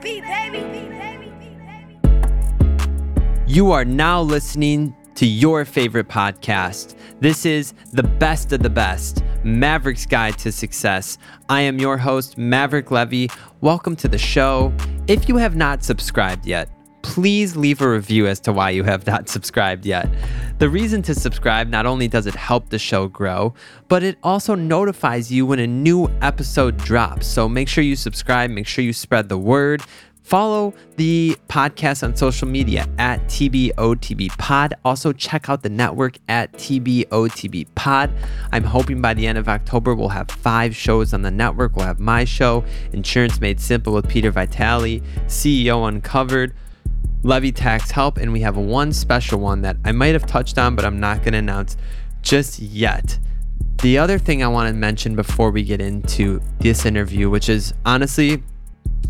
baby. You are now listening to your favorite podcast. This is the best of the best Maverick's Guide to Success. I am your host, Maverick Levy. Welcome to the show. If you have not subscribed yet, please leave a review as to why you have not subscribed yet. The reason to subscribe not only does it help the show grow, but it also notifies you when a new episode drops. So make sure you subscribe, make sure you spread the word. Follow the podcast on social media at TBOTB Pod. Also, check out the network at TBOTB Pod. I'm hoping by the end of October, we'll have five shows on the network. We'll have my show, Insurance Made Simple with Peter Vitale, CEO Uncovered. Levy Tax Help, and we have one special one that I might have touched on, but I'm not going to announce just yet. The other thing I want to mention before we get into this interview, which is honestly,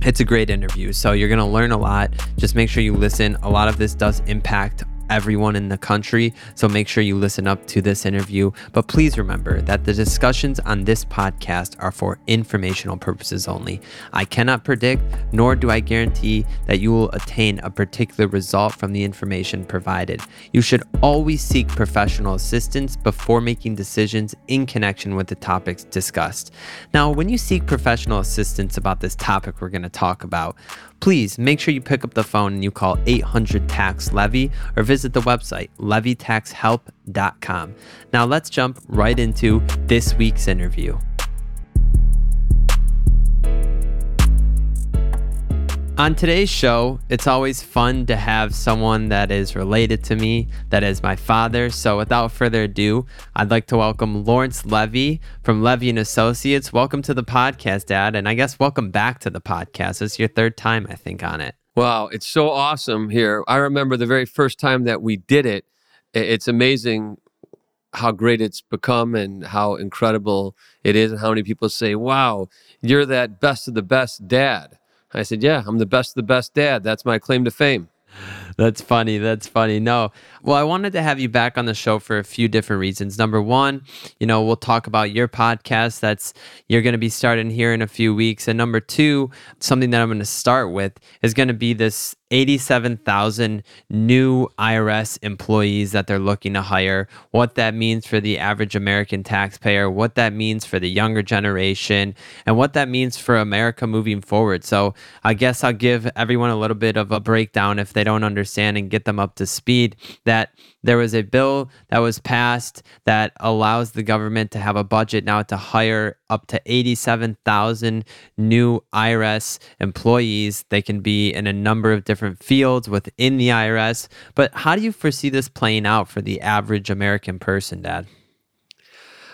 it's a great interview. So you're going to learn a lot. Just make sure you listen. A lot of this does impact everyone in the country. So make sure you listen up to this interview. But please remember that the discussions on this podcast are for informational purposes only. I cannot predict, nor do I guarantee that you will attain a particular result from the information provided. You should always seek professional assistance before making decisions in connection with the topics discussed. Now, when you seek professional assistance about this topic we're going to talk about, please make sure you pick up the phone and you call 800 Tax Levy or visit the website levytaxhelp.com. Now let's jump right into this week's interview. On today's show, it's always fun to have someone that is related to me, that is my father. So without further ado, I'd like to welcome Lawrence Levy from Levy and Associates. Welcome to the podcast, Dad, and I guess welcome back to the podcast. It's your third time, I think, on it. Wow, it's so awesome here. I remember the very first time that we did it. It's amazing how great it's become and how incredible it is, and how many people say, Wow, you're that best of the best dad. I said, Yeah, I'm the best of the best dad. That's my claim to fame. That's funny. That's funny. No. Well, I wanted to have you back on the show for a few different reasons. Number one, you know, we'll talk about your podcast that's you're going to be starting here in a few weeks. And number two, something that I'm going to start with is going to be this 87,000 new IRS employees that they're looking to hire, what that means for the average American taxpayer, what that means for the younger generation, and what that means for America moving forward. So, I guess I'll give everyone a little bit of a breakdown if they don't understand and get them up to speed that there was a bill that was passed that allows the government to have a budget now to hire up to 87,000 new IRS employees. They can be in a number of different fields within the IRS. But how do you foresee this playing out for the average American person, Dad?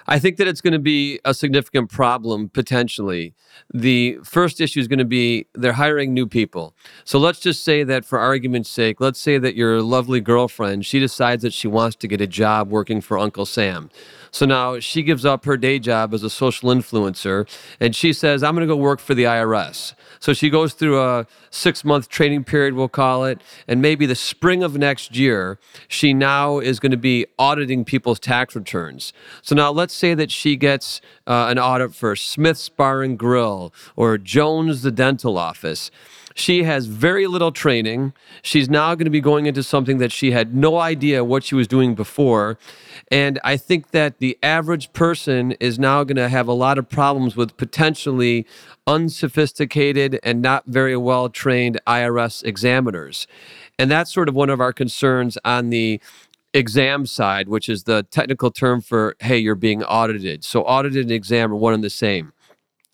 I think that it's going to be a significant problem potentially. The first issue is going to be they're hiring new people. So let's just say that for argument's sake, let's say that your lovely girlfriend, she decides that she wants to get a job working for Uncle Sam. So now she gives up her day job as a social influencer and she says, I'm going to go work for the IRS. So she goes through a six month training period, we'll call it, and maybe the spring of next year, she now is going to be auditing people's tax returns. So now let's say that she gets uh, an audit for Smith's Bar and Grill or Jones the dental office. She has very little training. She's now going to be going into something that she had no idea what she was doing before. And I think that the average person is now going to have a lot of problems with potentially unsophisticated and not very well trained IRS examiners. And that's sort of one of our concerns on the exam side, which is the technical term for, hey, you're being audited. So, audited and exam are one and the same.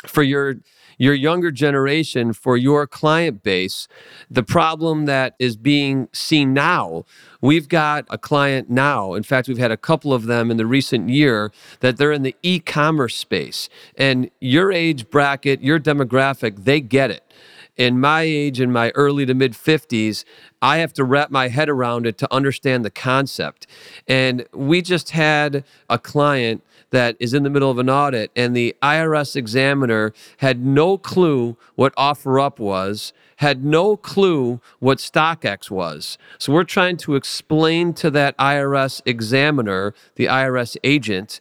For your your younger generation, for your client base, the problem that is being seen now, we've got a client now. In fact, we've had a couple of them in the recent year that they're in the e commerce space. And your age bracket, your demographic, they get it in my age, in my early to mid 50s, I have to wrap my head around it to understand the concept. And we just had a client that is in the middle of an audit, and the IRS examiner had no clue what OfferUp was, had no clue what StockX was. So we're trying to explain to that IRS examiner, the IRS agent,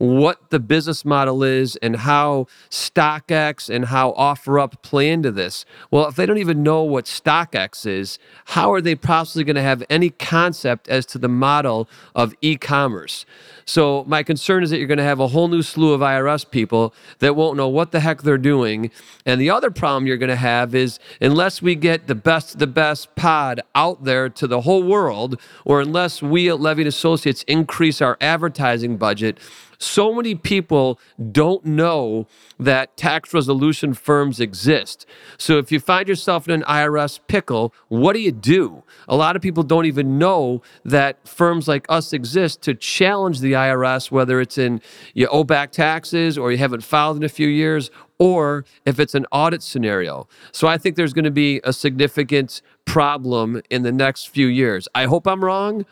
what the business model is and how StockX and how OfferUp play into this. Well, if they don't even know what StockX is, how are they possibly going to have any concept as to the model of e commerce? So, my concern is that you're going to have a whole new slew of IRS people that won't know what the heck they're doing. And the other problem you're going to have is unless we get the best the best pod out there to the whole world, or unless we at Levy Associates increase our advertising budget, so many people don't know that tax resolution firms exist. So if you find yourself in an IRS pickle, what do you do? A lot of people don't even know that firms like us exist to challenge the IRS, whether it's in you owe back taxes or you haven't filed in a few years, or if it's an audit scenario. So I think there's going to be a significant problem in the next few years. I hope I'm wrong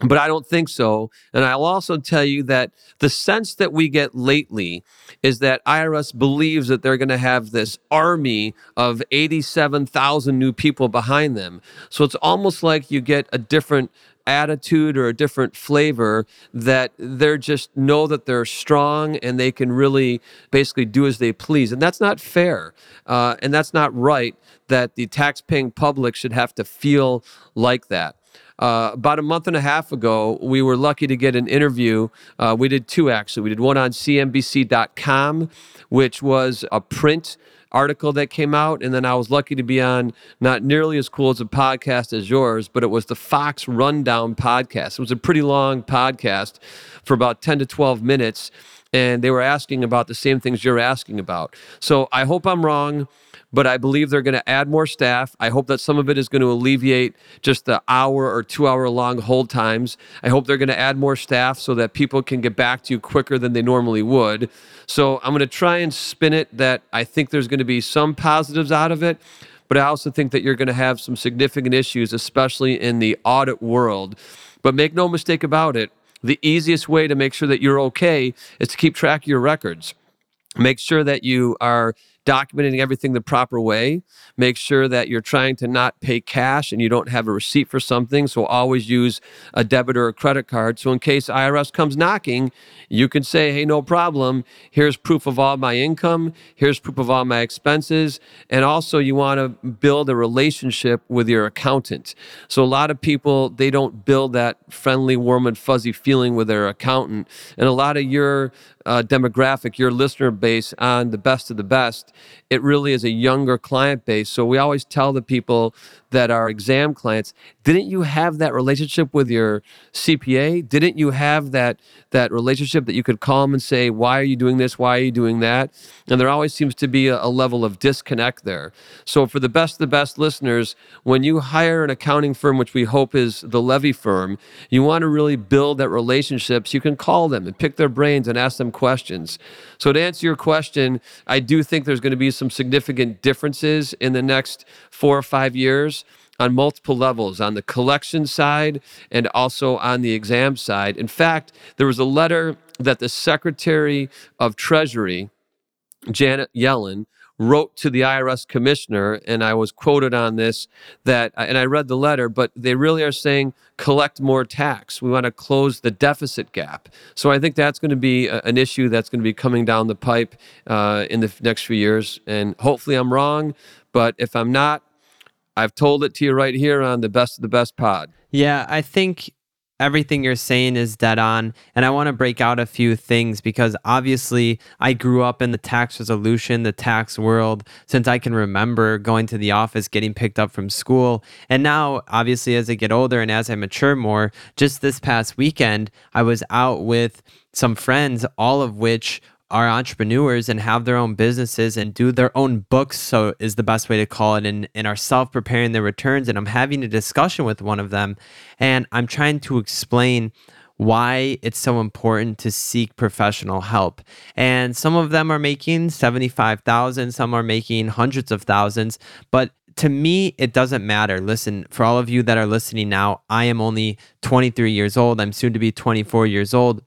but I don't think so. And I'll also tell you that the sense that we get lately is that IRS believes that they're going to have this army of 87,000 new people behind them. So it's almost like you get a different attitude or a different flavor that they're just know that they're strong and they can really basically do as they please. And that's not fair. Uh, and that's not right that the tax-paying public should have to feel like that. Uh, about a month and a half ago, we were lucky to get an interview. Uh, we did two actually. We did one on CNBC.com, which was a print article that came out. And then I was lucky to be on not nearly as cool as a podcast as yours, but it was the Fox Rundown podcast. It was a pretty long podcast for about 10 to 12 minutes. And they were asking about the same things you're asking about. So I hope I'm wrong but I believe they're going to add more staff. I hope that some of it is going to alleviate just the hour or two hour long hold times. I hope they're going to add more staff so that people can get back to you quicker than they normally would. So I'm going to try and spin it that I think there's going to be some positives out of it. But I also think that you're going to have some significant issues, especially in the audit world. But make no mistake about it, the easiest way to make sure that you're okay is to keep track of your records. Make sure that you are documenting everything the proper way. Make sure that you're trying to not pay cash and you don't have a receipt for something. So always use a debit or a credit card. So in case IRS comes knocking, you can say, hey, no problem. Here's proof of all my income. Here's proof of all my expenses. And also, you want to build a relationship with your accountant. So a lot of people, they don't build that friendly, warm, and fuzzy feeling with their accountant. And a lot of your uh, demographic, your listener base on the best of the best, it really is a younger client base. So we always tell the people that are exam clients, didn't you have that relationship with your CPA? Didn't you have that that relationship that you could call them and say, "Why are you doing this? Why are you doing that?" And there always seems to be a, a level of disconnect there. So for the best of the best listeners, when you hire an accounting firm, which we hope is the Levy firm, you want to really build that relationship. So you can call them and pick their brains and ask them questions. So to answer your question, I do think there's going to be some significant differences in the next four or five years on multiple levels on the collection side and also on the exam side. In fact, there was a letter that the Secretary of Treasury, Janet Yellen, wrote to the IRS commissioner, and I was quoted on this that, and I read the letter, but they really are saying collect more tax. We want to close the deficit gap. So I think that's going to be a, an issue that's going to be coming down the pipe uh, in the next few years. And hopefully I'm wrong, but if I'm not, I've told it to you right here on the best of the best pod. Yeah, I think everything you're saying is dead on. And I want to break out a few things because obviously I grew up in the tax resolution, the tax world, since I can remember going to the office, getting picked up from school. And now, obviously, as I get older and as I mature more, just this past weekend, I was out with some friends, all of which are entrepreneurs and have their own businesses and do their own books so is the best way to call it and, and are self-preparing their returns and i'm having a discussion with one of them and i'm trying to explain why it's so important to seek professional help. And some of them are making 75,000, some are making hundreds of thousands, but to me, it doesn't matter. Listen, for all of you that are listening now, I am only 23 years old. I'm soon to be 24 years old.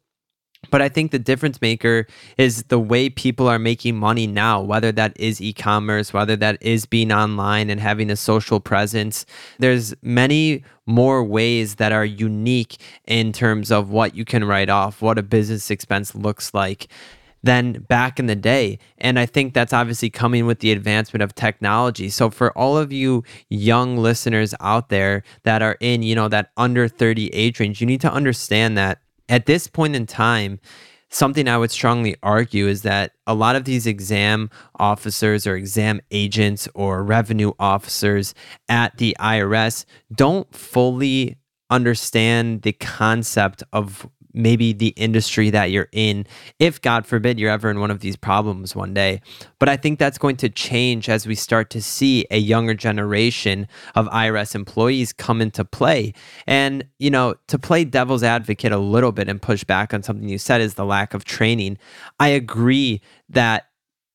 But I think the difference maker is the way people are making money now, whether that is e commerce, whether that is being online and having a social presence. There's many more ways that are unique in terms of what you can write off, what a business expense looks like than back in the day. And I think that's obviously coming with the advancement of technology. So for all of you young listeners out there that are in, you know, that under 30 age range, you need to understand that at this point in time, something I would strongly argue is that a lot of these exam officers or exam agents or revenue officers at the IRS don't fully understand the concept of maybe the industry that you're in, if God forbid you're ever in one of these problems one day. But I think that's going to change as we start to see a younger generation of IRS employees come into play. And, you know, to play devil's advocate a little bit and push back on something you said is the lack of training. I agree that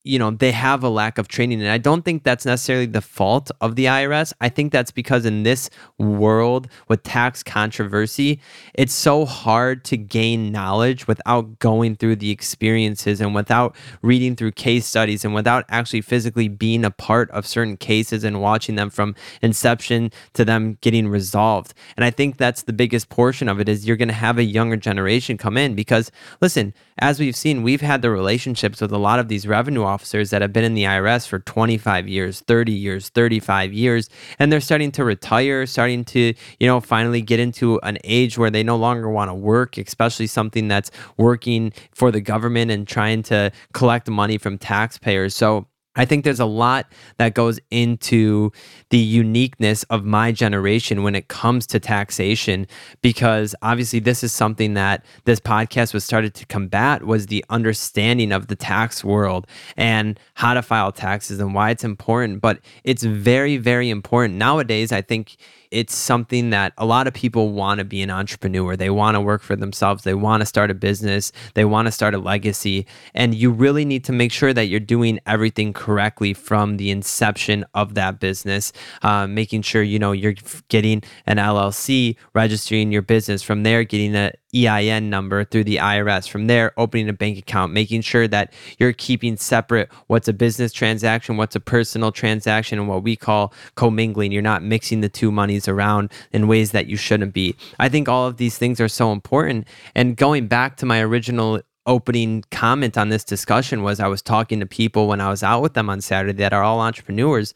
you know they have a lack of training and i don't think that's necessarily the fault of the irs i think that's because in this world with tax controversy it's so hard to gain knowledge without going through the experiences and without reading through case studies and without actually physically being a part of certain cases and watching them from inception to them getting resolved. And i think that's the biggest portion of it is you're going to have a younger generation come in because listen as we've seen we've had the relationships with a lot of these revenue officers that have been in the IRS for 25 years, 30 years, 35 years, and they're starting to retire, starting to, you know, finally get into an age where they no longer want to work, especially something that's working for the government and trying to collect money from taxpayers. So, I think there's a lot that goes into the uniqueness of my generation when it comes to taxation because obviously this is something that this podcast was started to combat was the understanding of the tax world and how to file taxes and why it's important. But it's very very important. Nowadays I think it's something that a lot of people want to be an entrepreneur. They want to work for themselves. They want to start a business. They want to start a legacy. And you really need to make sure that you're doing everything correctly from the inception of that business, uh, making sure, you know, you're getting an LLC, registering your business from there, getting a EIN number through the IRS. From there, opening a bank account, making sure that you're keeping separate what's a business transaction, what's a personal transaction, and what we call commingling. You're not mixing the two monies around in ways that you shouldn't be. I think all of these things are so important. And going back to my original opening comment on this discussion was I was talking to people when I was out with them on Saturday that are all entrepreneurs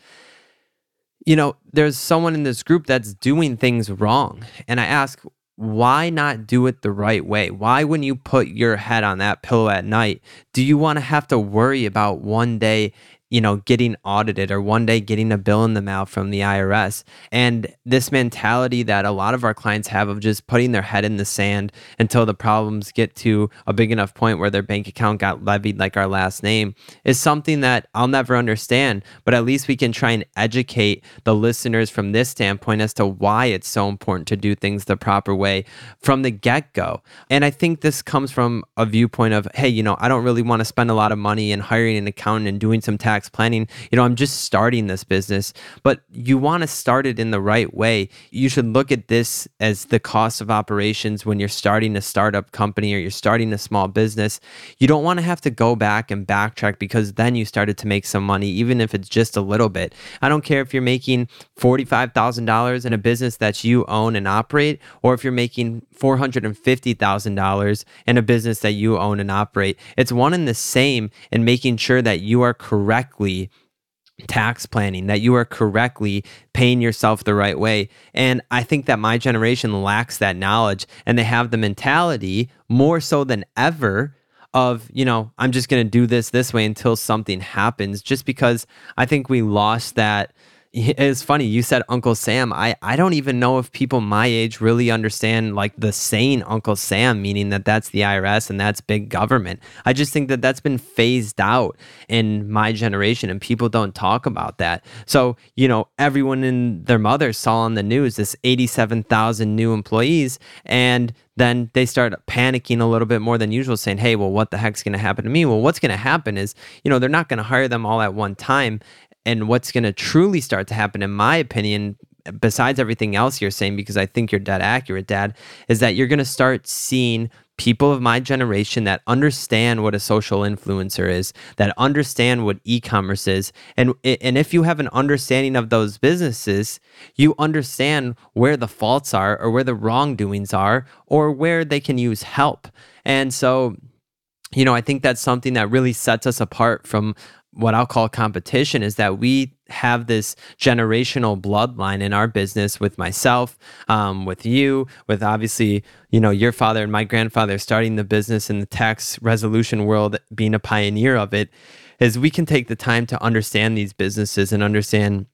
you know, there's someone in this group that's doing things wrong. And I ask, why not do it the right way? Why, when you put your head on that pillow at night, do you want to have to worry about one day you know, getting audited or one day getting a bill in the mail from the IRS. And this mentality that a lot of our clients have of just putting their head in the sand until the problems get to a big enough point where their bank account got levied like our last name is something that I'll never understand. But at least we can try and educate the listeners from this standpoint as to why it's so important to do things the proper way from the get go. And I think this comes from a viewpoint of, hey, you know, I don't really want to spend a lot of money in hiring an accountant and doing some tax tax planning. You know, I'm just starting this business, but you want to start it in the right way. You should look at this as the cost of operations when you're starting a startup company or you're starting a small business. You don't want to have to go back and backtrack because then you started to make some money, even if it's just a little bit. I don't care if you're making $45,000 in a business that you own and operate, or if you're making $450,000 in a business that you own and operate. It's one and the same in making sure that you are correctly tax planning, that you are correctly paying yourself the right way. And I think that my generation lacks that knowledge and they have the mentality more so than ever of, you know, I'm just going to do this this way until something happens, just because I think we lost that it's funny you said uncle sam i i don't even know if people my age really understand like the saying uncle sam meaning that that's the irs and that's big government i just think that that's been phased out in my generation and people don't talk about that so you know everyone and their mother saw on the news this 87000 new employees and then they start panicking a little bit more than usual, saying, Hey, well, what the heck's going to happen to me? Well, what's going to happen is, you know, they're not going to hire them all at one time. And what's going to truly start to happen, in my opinion, besides everything else you're saying, because I think you're dead accurate, Dad, is that you're going to start seeing people of my generation that understand what a social influencer is, that understand what e-commerce is, and and if you have an understanding of those businesses, you understand where the faults are or where the wrongdoings are or where they can use help. And so you know, I think that's something that really sets us apart from what I'll call competition is that we have this generational bloodline in our business with myself, um, with you, with obviously, you know, your father and my grandfather starting the business in the tax resolution world, being a pioneer of it, is we can take the time to understand these businesses and understand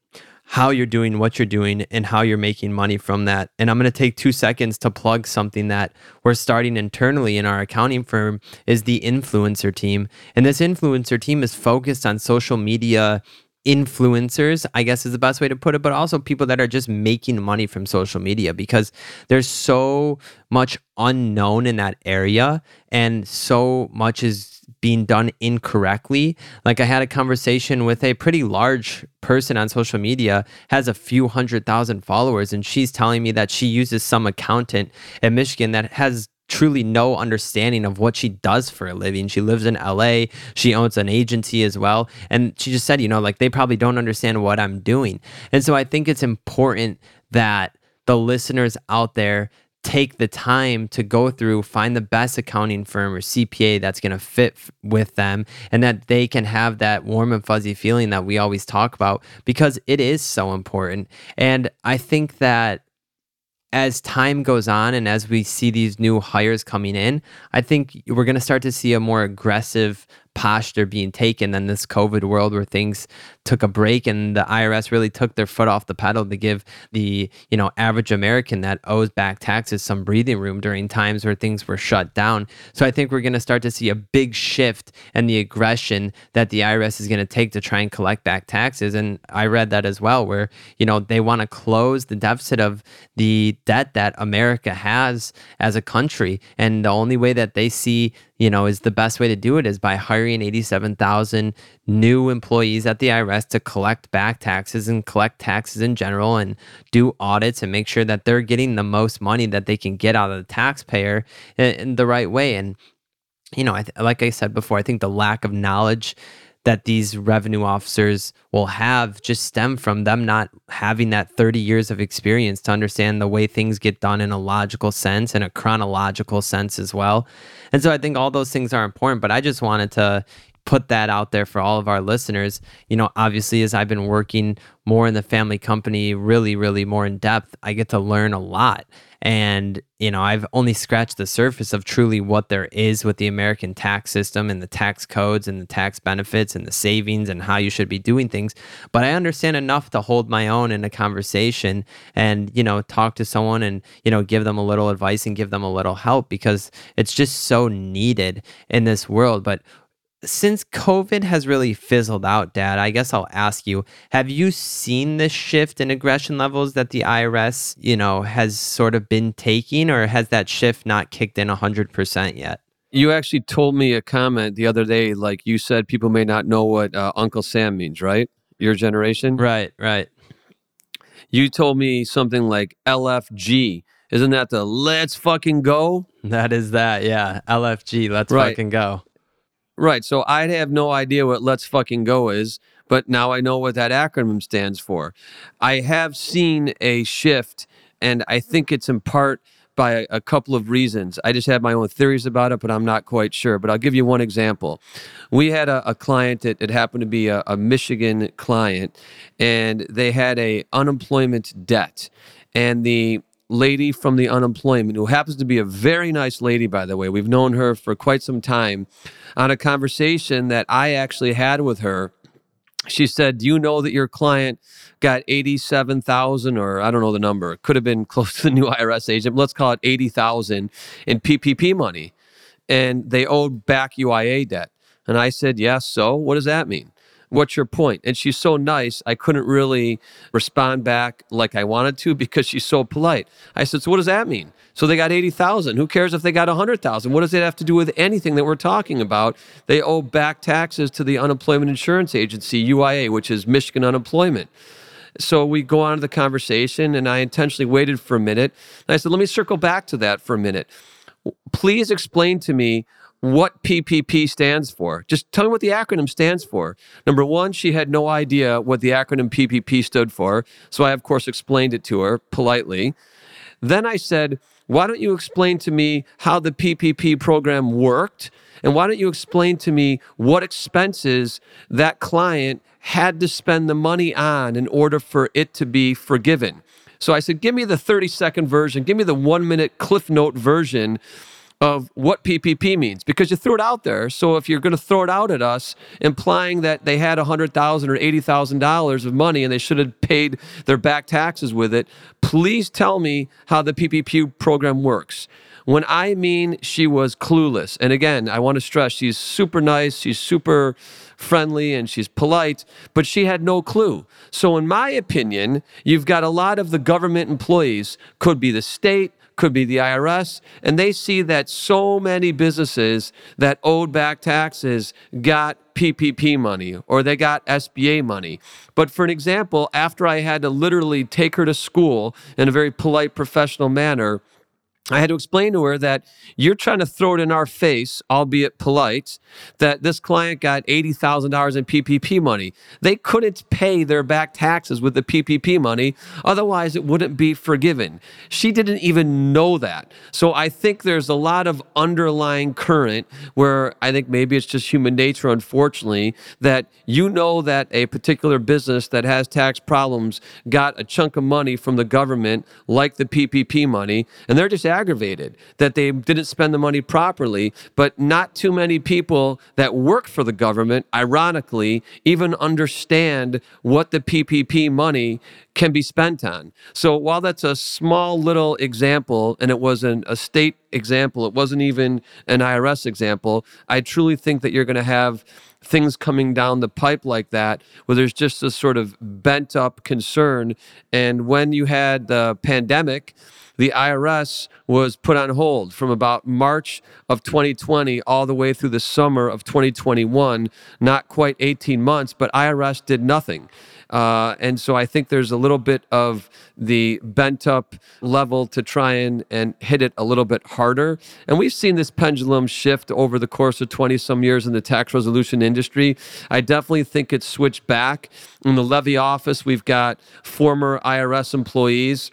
how you're doing what you're doing and how you're making money from that. And I'm going to take 2 seconds to plug something that we're starting internally in our accounting firm is the influencer team. And this influencer team is focused on social media influencers, I guess is the best way to put it, but also people that are just making money from social media because there's so much unknown in that area and so much is being done incorrectly. Like I had a conversation with a pretty large person on social media, has a few hundred thousand followers, and she's telling me that she uses some accountant in Michigan that has truly no understanding of what she does for a living. She lives in LA. She owns an agency as well. And she just said, you know, like they probably don't understand what I'm doing. And so I think it's important that the listeners out there take the time to go through, find the best accounting firm or CPA that's going to fit f- with them, and that they can have that warm and fuzzy feeling that we always talk about because it is so important. And I think that as time goes on and as we see these new hires coming in, I think we're going to start to see a more aggressive posture being taken in this COVID world where things took a break and the IRS really took their foot off the pedal to give the you know average American that owes back taxes some breathing room during times where things were shut down. So I think we're going to start to see a big shift in the aggression that the IRS is going to take to try and collect back taxes. And I read that as well, where you know they want to close the deficit of the debt that America has as a country, and the only way that they see you know, is the best way to do it is by hiring 87,000 new employees at the IRS to collect back taxes and collect taxes in general and do audits and make sure that they're getting the most money that they can get out of the taxpayer in, in the right way. And, you know, I th- like I said before, I think the lack of knowledge that these revenue officers will have just stem from them not having that 30 years of experience to understand the way things get done in a logical sense and a chronological sense as well. And so I think all those things are important, but I just wanted to put that out there for all of our listeners. You know, obviously, as I've been working more in the family company, really, really more in depth, I get to learn a lot. And, you know, I've only scratched the surface of truly what there is with the American tax system and the tax codes and the tax benefits and the savings and how you should be doing things. But I understand enough to hold my own in a conversation and, you know, talk to someone and, you know, give them a little advice and give them a little help because it's just so needed in this world. But since COVID has really fizzled out, Dad, I guess I'll ask you: Have you seen this shift in aggression levels that the IRS, you know, has sort of been taking, or has that shift not kicked in hundred percent yet? You actually told me a comment the other day, like you said, people may not know what uh, Uncle Sam means, right? Your generation, right? Right. You told me something like LFG. Isn't that the let's fucking go? That is that, yeah. LFG, let's right. fucking go. Right. So I have no idea what Let's Fucking Go is, but now I know what that acronym stands for. I have seen a shift, and I think it's in part by a, a, couple of reasons. I just have my own theories about it, but I'm not quite sure. But I'll give you one example. We had a, a client that it happened to be a, a Michigan client, and they had a unemployment debt, and the lady from the unemployment, who happens to be a very nice lady, by the way. We've known her for quite some time. On a conversation that I actually had with her, she said, Do you know that your client got 87,000 or I don't know the number, it could have been close to the new IRS agent, let's call it 80,000 in PPP money. And they owed back UIA debt. And I said, Yes, so what does that mean? What's your point? And she's so nice, I couldn't really respond back like I wanted to because she's so polite. I said, So what does that mean? So they got 80,000. Who cares if they got 100,000? What does it have to do with anything that we're talking about? They owe back taxes to the Unemployment Insurance Agency, UIA, which is Michigan Unemployment. So we go on to the conversation, and I intentionally waited for a minute. And I said, Let me circle back to that for a minute please explain to me what PPP stands for. Just tell me what the acronym stands for. Number one, she had no idea what the acronym PPP stood for. So I, of course, explained it to her politely. Then I said, Why don't you explain to me how the PPP program worked? And why don't you explain to me what expenses that client had to spend the money on in order for it to be forgiven? So I said, Give me the 30 second version, give me the one minute Cliff Note version of what PPP means because you threw it out there. So if you're going to throw it out at us, implying that they had 100,000 or $80,000 of money and they should have paid their back taxes with it, please tell me how the PPP program works. When I mean she was clueless, and again, I want to stress she's super nice, she's super friendly, and she's polite, but she had no clue. So, in my opinion, you've got a lot of the government employees, could be the state, could be the IRS, and they see that so many businesses that owed back taxes got PPP money or they got SBA money. But for an example, after I had to literally take her to school in a very polite, professional manner, I had to explain to her that you're trying to throw it in our face, albeit polite, that this client got $80,000 in PPP money. They couldn't pay their back taxes with the PPP money, otherwise, it wouldn't be forgiven. She didn't even know that. So I think there's a lot of underlying current where I think maybe it's just human nature, unfortunately, that you know that a particular business that has tax problems got a chunk of money from the government, like the PPP money, and they're just aggravated that they didn't spend the money properly, but not too many people that work for the government, ironically, even understand what the PPP money can be spent on. So while that's a small little example, and it wasn't a state example, it wasn't even an IRS example, I truly think that you're going to have things coming down the pipe like that where there's just this sort of bent up concern. And when you had the pandemic, the IRS was put on hold from about March of 2020 all the way through the summer of 2021. Not quite 18 months, but IRS did nothing. Uh, and so I think there's a little bit of the bent up level to try and, and hit it a little bit harder. And we've seen this pendulum shift over the course of 20 some years in the tax resolution industry. I definitely think it's switched back. In the levy office, we've got former IRS employees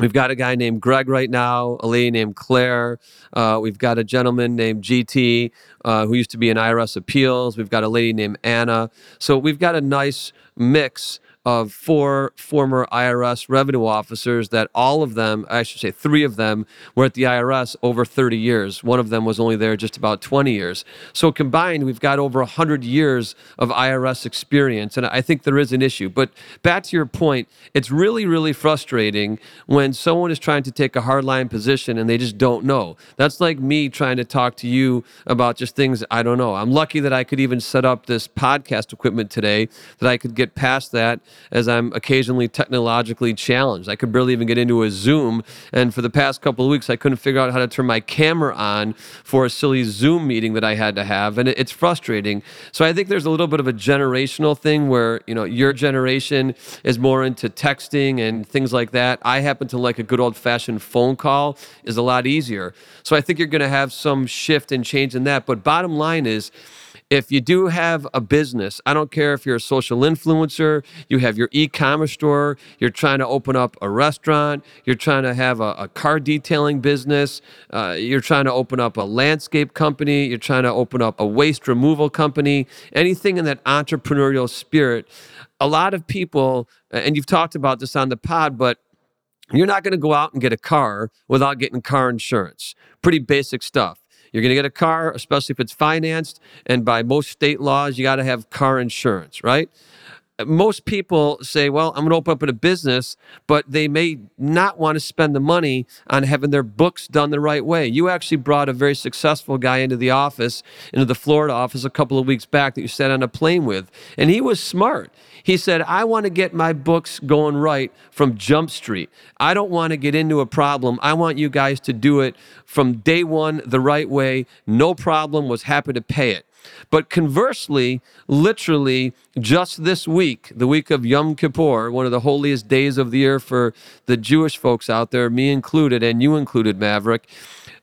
We've got a guy named Greg right now, a lady named Claire. Uh, we've got a gentleman named GT uh, who used to be in IRS appeals. We've got a lady named Anna. So we've got a nice mix of four former IRS revenue officers that all of them, I should say three of them, were at the IRS over 30 years. One of them was only there just about 20 years. So combined, we've got over 100 years of IRS experience. And I think there is an issue. But back to your point, it's really, really frustrating when someone is trying to take a hardline position and they just don't know. That's like me trying to talk to you about just things I don't know. I'm lucky that I could even set up this podcast equipment today, that I could get past that as I'm occasionally technologically challenged. I could barely even get into a Zoom. And for the past couple of weeks, I couldn't figure out how to turn my camera on for a silly Zoom meeting that I had to have. And it's frustrating. So I think there's a little bit of a generational thing where, you know, your generation is more into texting and things like that. I happen to like a good old fashioned phone call is a lot easier. So I think you're going to have some shift and change in that. But bottom line is, if you do have a business, I don't care if you're a social influencer, you have your e commerce store, you're trying to open up a restaurant, you're trying to have a, a car detailing business, uh, you're trying to open up a landscape company, you're trying to open up a waste removal company, anything in that entrepreneurial spirit. A lot of people, and you've talked about this on the pod, but you're not going to go out and get a car without getting car insurance. Pretty basic stuff. You're going to get a car, especially if it's financed. And by most state laws, you got to have car insurance, right? Most people say, well, I'm going to open up a business, but they may not want to spend the money on having their books done the right way. You actually brought a very successful guy into the office, into the Florida office a couple of weeks back that you sat on a plane with, and he was smart. He said, I want to get my books going right from Jump Street. I don't want to get into a problem. I want you guys to do it from day one the right way. No problem, was happy to pay it. But conversely, literally, just this week, the week of Yom Kippur, one of the holiest days of the year for the Jewish folks out there, me included, and you included, Maverick,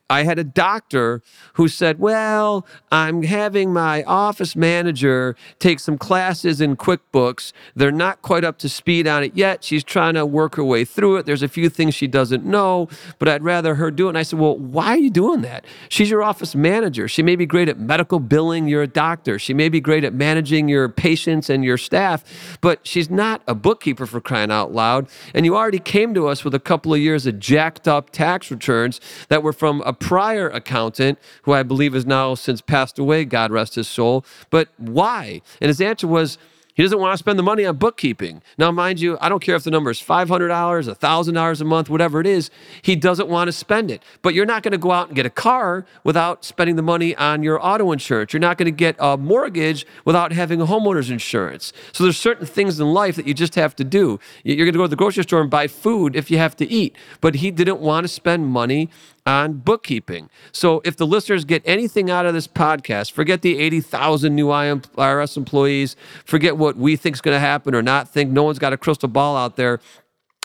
I had a doctor who said, Well, I'm having my office manager take some classes in QuickBooks. They're not quite up to speed on it yet. She's trying to work her way through it. There's a few things she doesn't know, but I'd rather her do it. And I said, Well, why are you doing that? She's your office manager. She may be great at medical billing. You're a doctor. She may be great at managing your patients and your staff, but she's not a bookkeeper for crying out loud. And you already came to us with a couple of years of jacked up tax returns that were from a prior accountant who I believe is now since passed away, God rest his soul. But why? And his answer was, he doesn't want to spend the money on bookkeeping. Now, mind you, I don't care if the number is $500, $1,000 a month, whatever it is, he doesn't want to spend it. But you're not going to go out and get a car without spending the money on your auto insurance. You're not going to get a mortgage without having a homeowner's insurance. So there's certain things in life that you just have to do. You're going to go to the grocery store and buy food if you have to eat. But he didn't want to spend money on bookkeeping. So if the listeners get anything out of this podcast, forget the 80,000 new IRS employees, forget what we think is going to happen or not think. No one's got a crystal ball out there.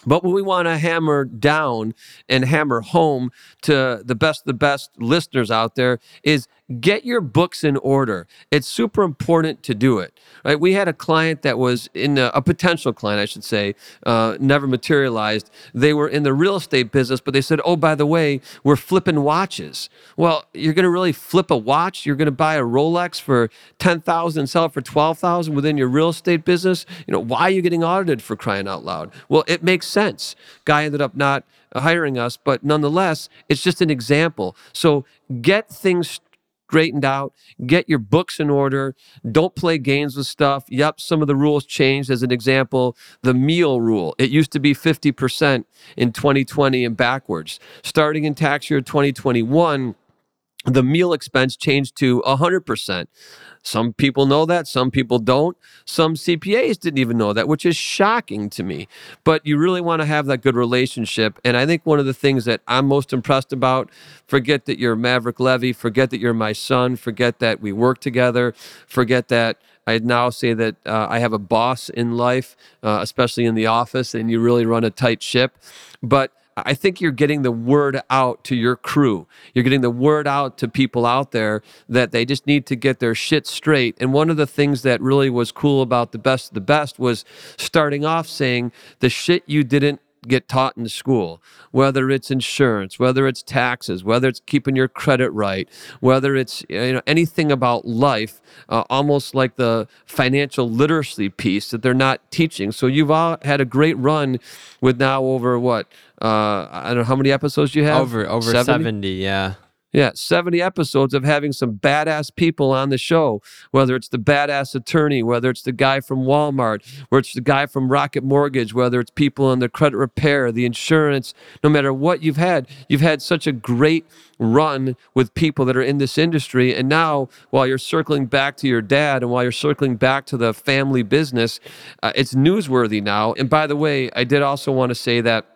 But what we want to hammer down and hammer home to the best of the best listeners out there is get your books in order. It's super important to do it. Right? We had a client that was in a, a potential client, I should say, uh, never materialized. They were in the real estate business, but they said, "Oh, by the way, we're flipping watches." Well, you're going to really flip a watch? You're going to buy a Rolex for ten thousand and sell it for twelve thousand within your real estate business? You know, why are you getting audited for crying out loud? Well, it makes sense. Guy ended up not hiring us, but nonetheless, it's just an example. So get things straightened out, get your books in order, don't play games with stuff. Yep, some of the rules changed. As an example, the meal rule. It used to be 50% in 2020 and backwards. Starting in tax year 2021, the meal expense changed to 100%. Some people know that, some people don't. Some CPAs didn't even know that, which is shocking to me. But you really want to have that good relationship. And I think one of the things that I'm most impressed about forget that you're Maverick Levy, forget that you're my son, forget that we work together, forget that. I now say that uh, I have a boss in life, uh, especially in the office, and you really run a tight ship. But I think you're getting the word out to your crew. You're getting the word out to people out there that they just need to get their shit straight. And one of the things that really was cool about the best of the best was starting off saying the shit you didn't get taught in school, whether it's insurance, whether it's taxes, whether it's keeping your credit right, whether it's you know anything about life, uh, almost like the financial literacy piece that they're not teaching. So you've all had a great run with now over what uh, I don't know how many episodes you have. Over over 70? 70 yeah. Yeah, 70 episodes of having some badass people on the show, whether it's the badass attorney, whether it's the guy from Walmart, whether it's the guy from Rocket Mortgage, whether it's people in the credit repair, the insurance, no matter what you've had, you've had such a great run with people that are in this industry. And now, while you're circling back to your dad and while you're circling back to the family business, uh, it's newsworthy now. And by the way, I did also want to say that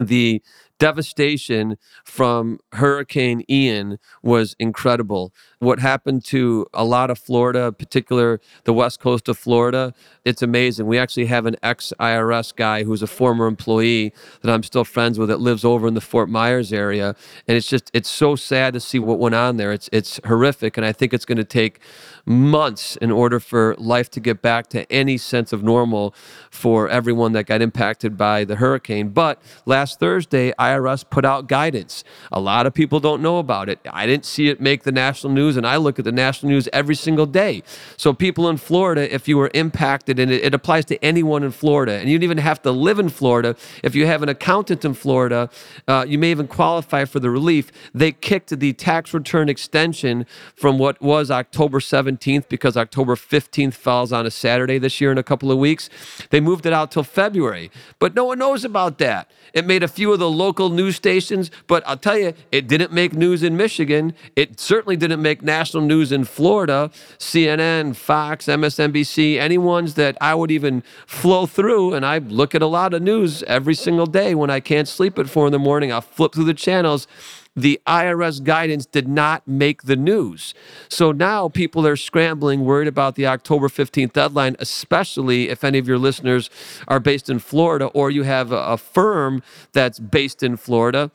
the devastation from Hurricane Ian was incredible. What happened to a lot of Florida, particular the west coast of Florida, it's amazing. We actually have an ex IRS guy who's a former employee that I'm still friends with that lives over in the Fort Myers area, and it's just it's so sad to see what went on there. It's it's horrific, and I think it's going to take months in order for life to get back to any sense of normal for everyone that got impacted by the hurricane. But last Thursday, IRS put out guidance. A lot of people don't know about it. I didn't see it make the national news, and I look at the national news every single day. So, people in Florida, if you were impacted, and it, it applies to anyone in Florida, and you don't even have to live in Florida, if you have an accountant in Florida, uh, you may even qualify for the relief. They kicked the tax return extension from what was October 17th because October 15th falls on a Saturday this year in a couple of weeks. They moved it out till February, but no one knows about that. It made a few of the local news stations, but I'll tell you, it didn't make news in Michigan. It certainly didn't make national news in Florida. CNN, Fox, MSNBC, any ones that I would even flow through. And I look at a lot of news every single day when I can't sleep at four in the morning. I'll flip through the channels the IRS guidance did not make the news. So now people are scrambling, worried about the October 15th deadline, especially if any of your listeners are based in Florida or you have a, a firm that's based in Florida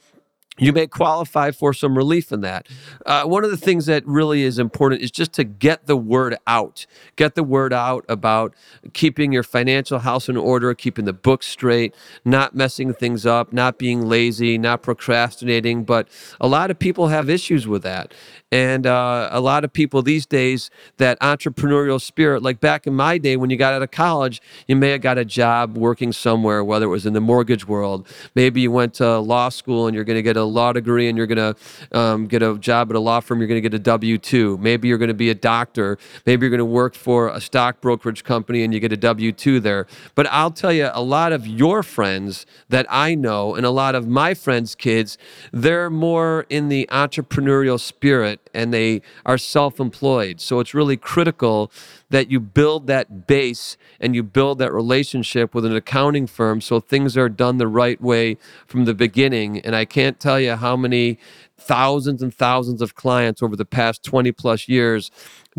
you may qualify for some relief in that. Uh, one of the things that really is important is just to get the word out. Get the word out about keeping your financial house in order, keeping the books straight, not messing things up, not being lazy, not procrastinating. But a lot of people have issues with that. And uh, a lot of people these days, that entrepreneurial spirit, like back in my day when you got out of college, you may have got a job working somewhere, whether it was in the mortgage world. Maybe you went to law school and you're going to get a law degree and you're going to um, get a job at a law firm, you're going to get a W 2. Maybe you're going to be a doctor. Maybe you're going to work for a stock brokerage company and you get a W 2 there. But I'll tell you, a lot of your friends that I know and a lot of my friends' kids, they're more in the entrepreneurial spirit and they are self employed. So it's really critical that you build that base and you build that relationship with an accounting firm so things are done the right way from the beginning. And I can't tell you how many thousands and thousands of clients over the past 20 plus years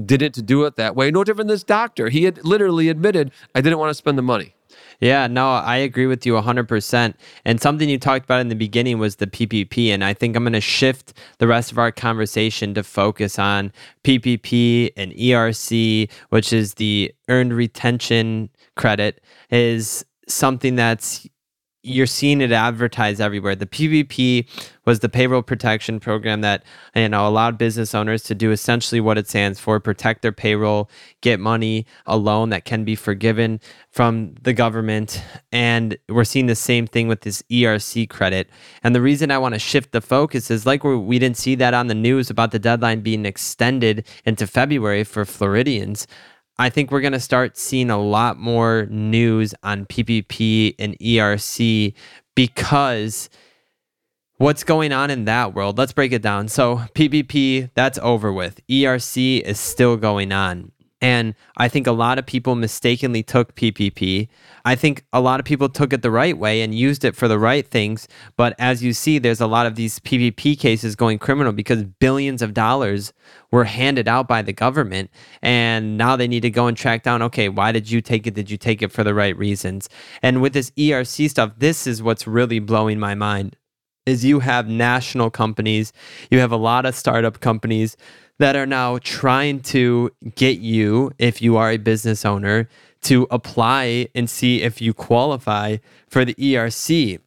didn't do it that way. No different than this doctor. He had literally admitted, I didn't want to spend the money. Yeah, no, I agree with you 100%. And something you talked about in the beginning was the PPP. And I think I'm going to shift the rest of our conversation to focus on PPP and ERC, which is the earned retention credit, is something that's you're seeing it advertised everywhere. The PPP was the payroll protection program that you know allowed business owners to do essentially what it stands for: protect their payroll, get money, a loan that can be forgiven from the government. And we're seeing the same thing with this ERC credit. And the reason I want to shift the focus is like we didn't see that on the news about the deadline being extended into February for Floridians. I think we're going to start seeing a lot more news on PPP and ERC because what's going on in that world. Let's break it down. So, PPP, that's over with. ERC is still going on. And I think a lot of people mistakenly took PPP. I think a lot of people took it the right way and used it for the right things. But as you see, there's a lot of these PPP cases going criminal because billions of dollars were handed out by the government. And now they need to go and track down okay, why did you take it? Did you take it for the right reasons? And with this ERC stuff, this is what's really blowing my mind. Is you have national companies, you have a lot of startup companies that are now trying to get you, if you are a business owner, to apply and see if you qualify for the ERC.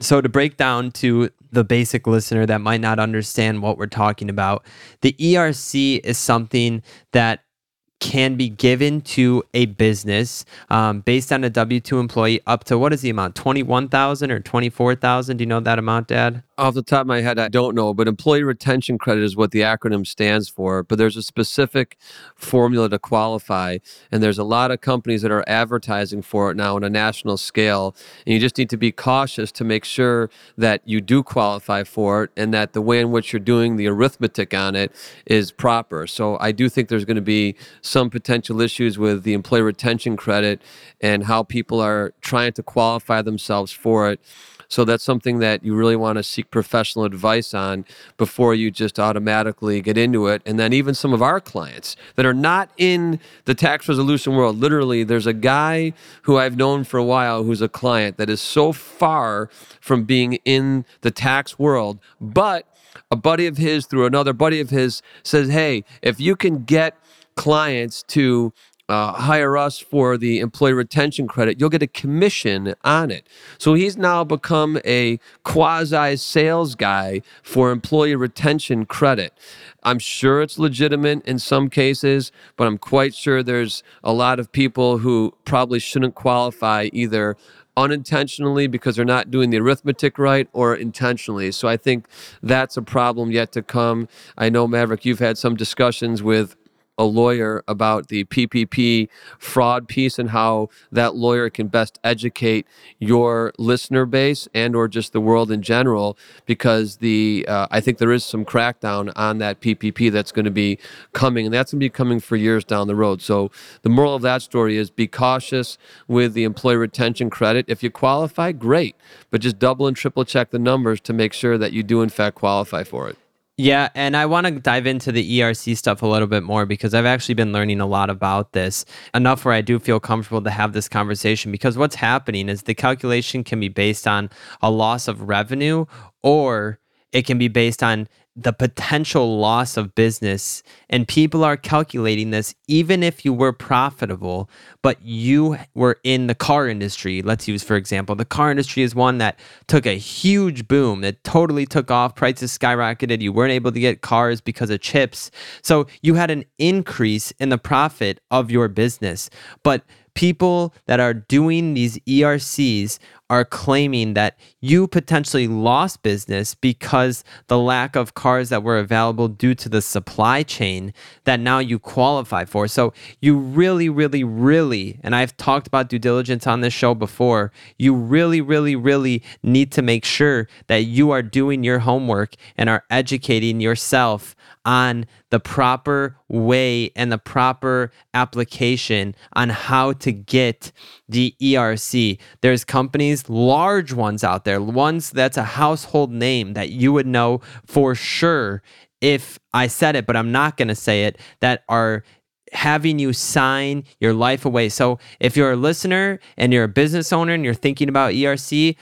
So, to break down to the basic listener that might not understand what we're talking about, the ERC is something that can be given to a business um, based on a W 2 employee up to what is the amount? 21,000 or 24,000? Do you know that amount, Dad? Off the top of my head, I don't know, but employee retention credit is what the acronym stands for. But there's a specific formula to qualify, and there's a lot of companies that are advertising for it now on a national scale. And you just need to be cautious to make sure that you do qualify for it and that the way in which you're doing the arithmetic on it is proper. So I do think there's going to be some potential issues with the employee retention credit and how people are trying to qualify themselves for it. So that's something that you really want to seek professional advice on before you just automatically get into it. And then even some of our clients that are not in the tax resolution world, literally, there's a guy who I've known for a while who's a client that is so far from being in the tax world, but a buddy of his through another buddy of his says, Hey, if you can get clients to uh, hire us for the employee retention credit, you'll get a commission on it. So he's now become a quasi sales guy for employee retention credit. I'm sure it's legitimate in some cases, but I'm quite sure there's a lot of people who probably shouldn't qualify either unintentionally because they're not doing the arithmetic right or intentionally. So I think that's a problem yet to come. I know, Maverick, you've had some discussions with a lawyer about the PPP fraud piece and how that lawyer can best educate your listener base and or just the world in general because the uh, I think there is some crackdown on that PPP that's going to be coming and that's going to be coming for years down the road. So the moral of that story is be cautious with the employee retention credit. If you qualify, great, but just double and triple check the numbers to make sure that you do in fact qualify for it. Yeah, and I want to dive into the ERC stuff a little bit more because I've actually been learning a lot about this enough where I do feel comfortable to have this conversation because what's happening is the calculation can be based on a loss of revenue or it can be based on the potential loss of business. And people are calculating this even if you were profitable, but you were in the car industry. Let's use, for example, the car industry is one that took a huge boom, that totally took off. Prices skyrocketed. You weren't able to get cars because of chips. So you had an increase in the profit of your business. But people that are doing these ERCs are claiming that you potentially lost business because the lack of cars that were available due to the supply chain that now you qualify for. So you really, really, really, and I've talked about due diligence on this show before, you really, really, really need to make sure that you are doing your homework and are educating yourself on the proper way and the proper application on how to get the ERC. There's companies, large ones out there, ones that's a household name that you would know for sure if I said it, but I'm not going to say it, that are having you sign your life away. So if you're a listener and you're a business owner and you're thinking about ERC,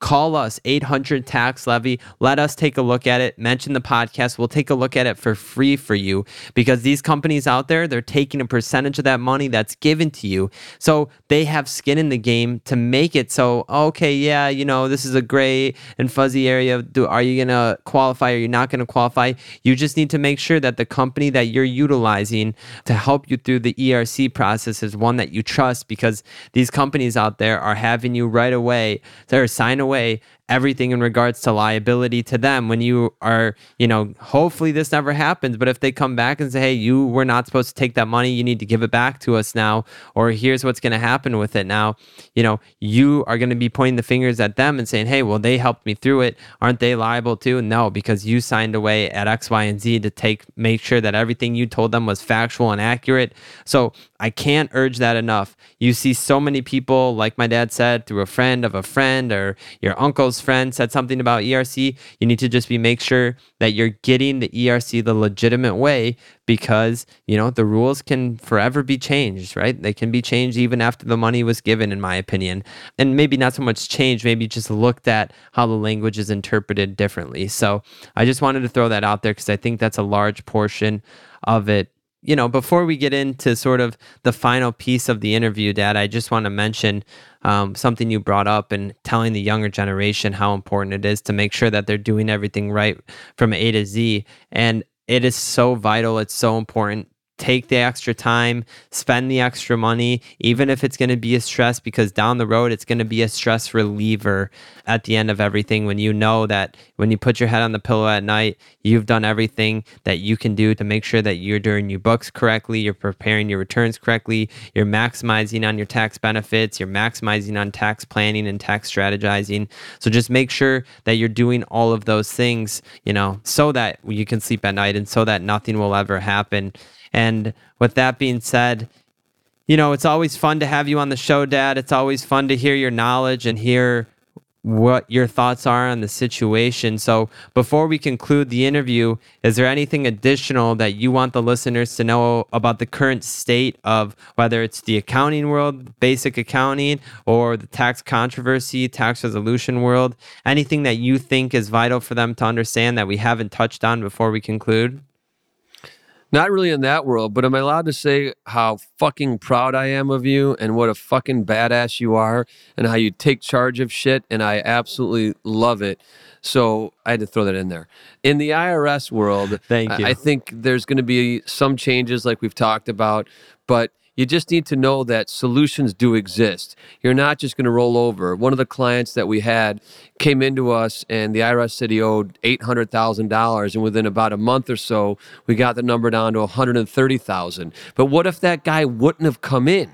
call us 800 tax levy. Let us take a look at it. Mention the podcast. We'll take a look at it for free for you because these companies out there they're taking a percentage of that money that's given to you. So they have skin in the game to make it. So okay yeah you know this is a gray and fuzzy area. Do, are you going to qualify? Or you're not going to qualify? You just need to make sure that the company that you're utilizing to help you through the ERC process is one that you trust because these companies out there are having you right away. They're signing away everything in regards to liability to them when you are, you know, hopefully this never happens. But if they come back and say, hey, you were not supposed to take that money, you need to give it back to us now, or here's what's going to happen with it now, you know, you are going to be pointing the fingers at them and saying, hey, well, they helped me through it. Aren't they liable too? No, because you signed away at X, Y, and Z to take, make sure that everything you told them was factual and accurate. So I can't urge that enough. You see so many people, like my dad said, through a friend of a friend or your uncle's friend said something about ERC. You need to just be make sure that you're getting the ERC the legitimate way because, you know, the rules can forever be changed, right? They can be changed even after the money was given, in my opinion. And maybe not so much change, maybe just looked at how the language is interpreted differently. So I just wanted to throw that out there because I think that's a large portion of it you know, before we get into sort of the final piece of the interview, Dad, I just want to mention um, something you brought up and telling the younger generation how important it is to make sure that they're doing everything right from A to Z. And it is so vital. It's so important take the extra time, spend the extra money, even if it's going to be a stress, because down the road, it's going to be a stress reliever at the end of everything when you know that when you put your head on the pillow at night, you've done everything that you can do to make sure that you're doing your books correctly, you're preparing your returns correctly, you're maximizing on your tax benefits, you're maximizing on tax planning and tax strategizing. So just make sure that you're doing all of those things, you know, so that you can sleep at night and so that nothing will ever happen and with that being said, you know, it's always fun to have you on the show, Dad. It's always fun to hear your knowledge and hear what your thoughts are on the situation. So, before we conclude the interview, is there anything additional that you want the listeners to know about the current state of whether it's the accounting world, basic accounting, or the tax controversy, tax resolution world? Anything that you think is vital for them to understand that we haven't touched on before we conclude? Not really in that world, but am I allowed to say how fucking proud I am of you and what a fucking badass you are and how you take charge of shit? And I absolutely love it. So I had to throw that in there. In the IRS world, thank you. I think there's going to be some changes like we've talked about, but you just need to know that solutions do exist. You're not just going to roll over. One of the clients that we had came into us, and the IRS said he owed eight hundred thousand dollars, and within about a month or so, we got the number down to one hundred and thirty thousand. But what if that guy wouldn't have come in?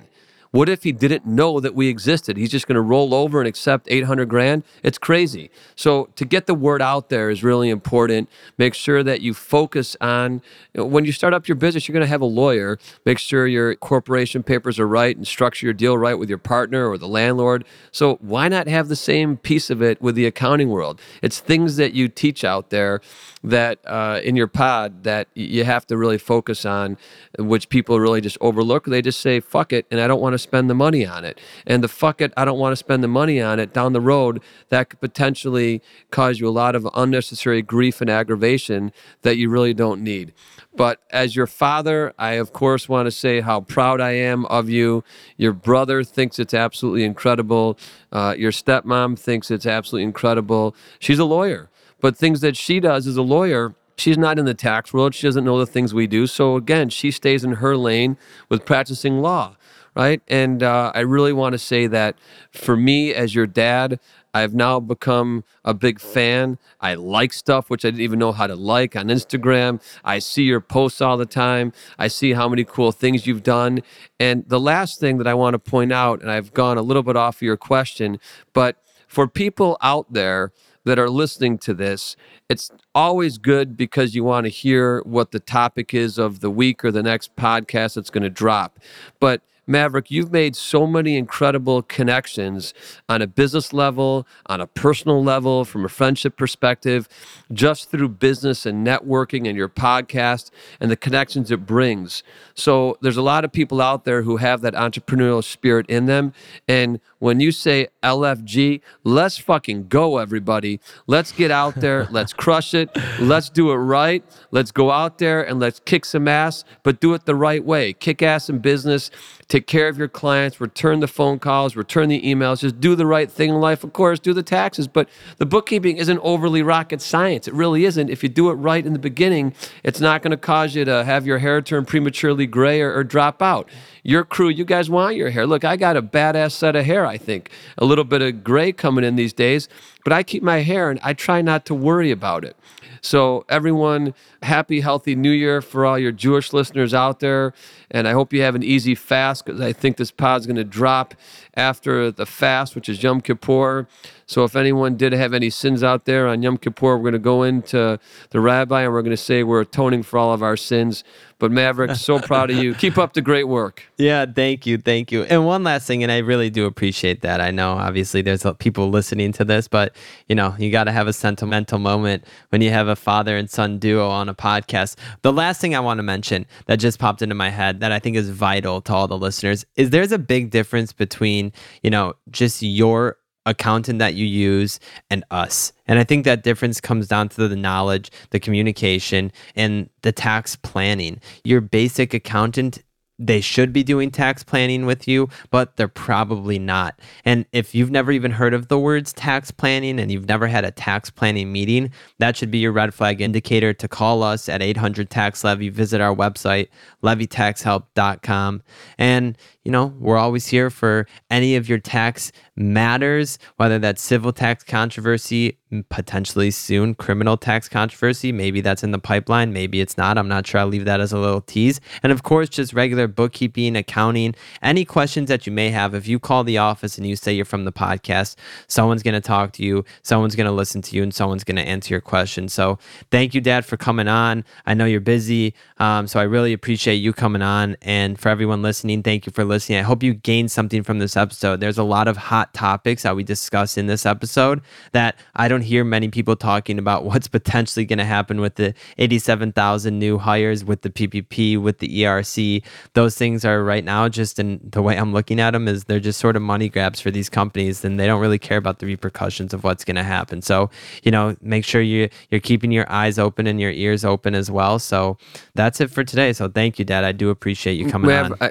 What if he didn't know that we existed? He's just going to roll over and accept 800 grand? It's crazy. So, to get the word out there is really important. Make sure that you focus on when you start up your business, you're going to have a lawyer. Make sure your corporation papers are right and structure your deal right with your partner or the landlord. So, why not have the same piece of it with the accounting world? It's things that you teach out there that uh, in your pod that you have to really focus on, which people really just overlook. They just say, fuck it, and I don't want to spend the money on it. And the fuck it, I don't want to spend the money on it down the road, that could potentially cause you a lot of unnecessary grief and aggravation that you really don't need. But as your father, I of course want to say how proud I am of you. Your brother thinks it's absolutely incredible. Uh, your stepmom thinks it's absolutely incredible. She's a lawyer, but things that she does as a lawyer, she's not in the tax world. She doesn't know the things we do. So again, she stays in her lane with practicing law, right? And uh, I really want to say that for me as your dad, I've now become a big fan. I like stuff which I didn't even know how to like on Instagram. I see your posts all the time. I see how many cool things you've done. And the last thing that I want to point out, and I've gone a little bit off of your question, but for people out there that are listening to this, it's always good because you want to hear what the topic is of the week or the next podcast that's going to drop. But Maverick, you've made so many incredible connections on a business level, on a personal level, from a friendship perspective, just through business and networking and your podcast and the connections it brings. So there's a lot of people out there who have that entrepreneurial spirit in them. And when you say LFG, let's fucking go, everybody. Let's get out there. let's crush it. Let's do it right. Let's go out there and let's kick some ass, but do it the right way. Kick ass in business take care of your clients, return the phone calls, return the emails, just do the right thing in life. Of course, do the taxes, but the bookkeeping isn't overly rocket science. It really isn't. If you do it right in the beginning, it's not going to cause you to have your hair turn prematurely gray or, or drop out. Your crew, you guys want your hair. Look, I got a badass set of hair, I think. A little bit of gray coming in these days, but I keep my hair and I try not to worry about it. So, everyone, happy, healthy new year for all your Jewish listeners out there. And I hope you have an easy fast because I think this pod's going to drop after the fast, which is Yom Kippur. So, if anyone did have any sins out there on Yom Kippur, we're going to go into the rabbi and we're going to say we're atoning for all of our sins. But Maverick, so proud of you. Keep up the great work. Yeah, thank you, thank you. And one last thing, and I really do appreciate that. I know obviously there's people listening to this, but you know you got to have a sentimental moment when you have a father and son duo on a podcast. The last thing I want to mention that just popped into my head that I think is vital to all the listeners is there's a big difference between you know just your accountant that you use and us. And I think that difference comes down to the knowledge, the communication, and the tax planning. Your basic accountant they should be doing tax planning with you, but they're probably not. And if you've never even heard of the words tax planning and you've never had a tax planning meeting, that should be your red flag indicator to call us at 800 Tax Levy. Visit our website, levytaxhelp.com. And, you know, we're always here for any of your tax matters, whether that's civil tax controversy, potentially soon criminal tax controversy. Maybe that's in the pipeline, maybe it's not. I'm not sure. I'll leave that as a little tease. And of course, just regular bookkeeping, accounting, any questions that you may have. If you call the office and you say you're from the podcast, someone's going to talk to you, someone's going to listen to you, and someone's going to answer your question. So thank you, Dad, for coming on. I know you're busy, um, so I really appreciate you coming on. And for everyone listening, thank you for listening. I hope you gained something from this episode. There's a lot of hot topics that we discuss in this episode that I don't hear many people talking about what's potentially going to happen with the 87,000 new hires, with the PPP, with the ERC. Those things are right now just in the way I'm looking at them is they're just sort of money grabs for these companies and they don't really care about the repercussions of what's going to happen. So, you know, make sure you you're keeping your eyes open and your ears open as well. So, that's it for today. So, thank you, Dad. I do appreciate you coming on. I,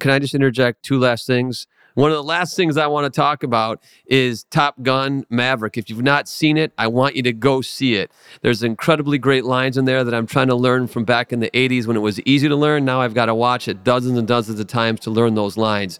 can I just interject two last things? One of the last things I want to talk about is Top Gun Maverick. If you've not seen it, I want you to go see it. There's incredibly great lines in there that I'm trying to learn from back in the 80s when it was easy to learn. Now I've got to watch it dozens and dozens of times to learn those lines.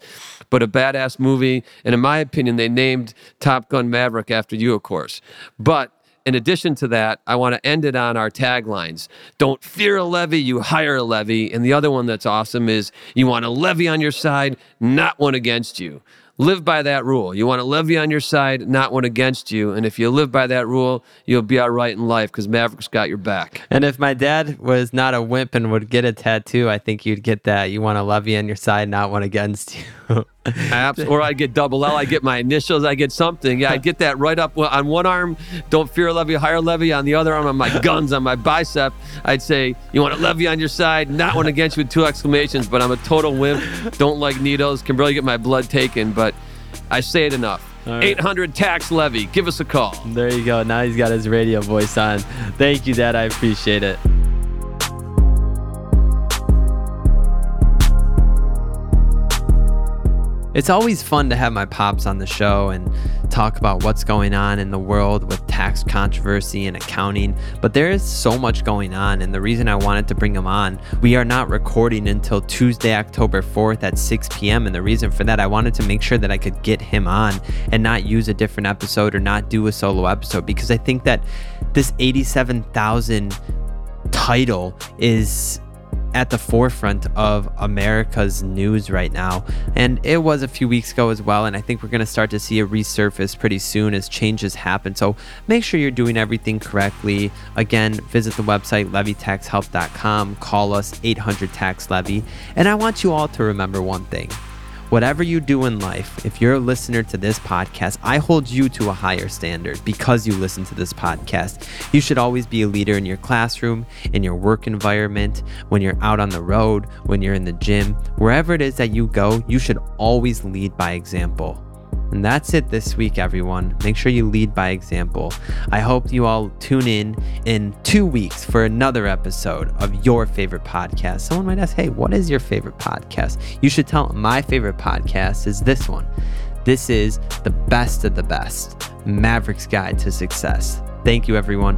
But a badass movie. And in my opinion, they named Top Gun Maverick after you, of course. But in addition to that, I want to end it on our taglines. Don't fear a levy, you hire a levy. And the other one that's awesome is you want a levy on your side, not one against you. Live by that rule. You want a levy on your side, not one against you. And if you live by that rule, you'll be all right in life because Maverick's got your back. And if my dad was not a wimp and would get a tattoo, I think you'd get that. You want a levy on your side, not one against you. Apps, or I get double L. I get my initials. I get something. Yeah, I get that right up on one arm. Don't fear a levy, higher levy. On the other arm, on my guns, on my bicep, I'd say you want a levy on your side, not one against you with two exclamations. But I'm a total wimp. Don't like needles. Can barely get my blood taken. But I say it enough. Right. 800 tax levy. Give us a call. There you go. Now he's got his radio voice on. Thank you, Dad. I appreciate it. It's always fun to have my pops on the show and talk about what's going on in the world with tax controversy and accounting, but there is so much going on. And the reason I wanted to bring him on, we are not recording until Tuesday, October 4th at 6 p.m. And the reason for that, I wanted to make sure that I could get him on and not use a different episode or not do a solo episode because I think that this 87,000 title is at the forefront of America's news right now. And it was a few weeks ago as well. And I think we're going to start to see a resurface pretty soon as changes happen. So make sure you're doing everything correctly. Again, visit the website levytaxhelp.com, call us 800 tax levy. And I want you all to remember one thing Whatever you do in life, if you're a listener to this podcast, I hold you to a higher standard because you listen to this podcast. You should always be a leader in your classroom, in your work environment, when you're out on the road, when you're in the gym, wherever it is that you go, you should always lead by example. And that's it this week, everyone. Make sure you lead by example. I hope you all tune in in two weeks for another episode of your favorite podcast. Someone might ask, hey, what is your favorite podcast? You should tell them my favorite podcast is this one. This is the best of the best Maverick's Guide to Success. Thank you, everyone.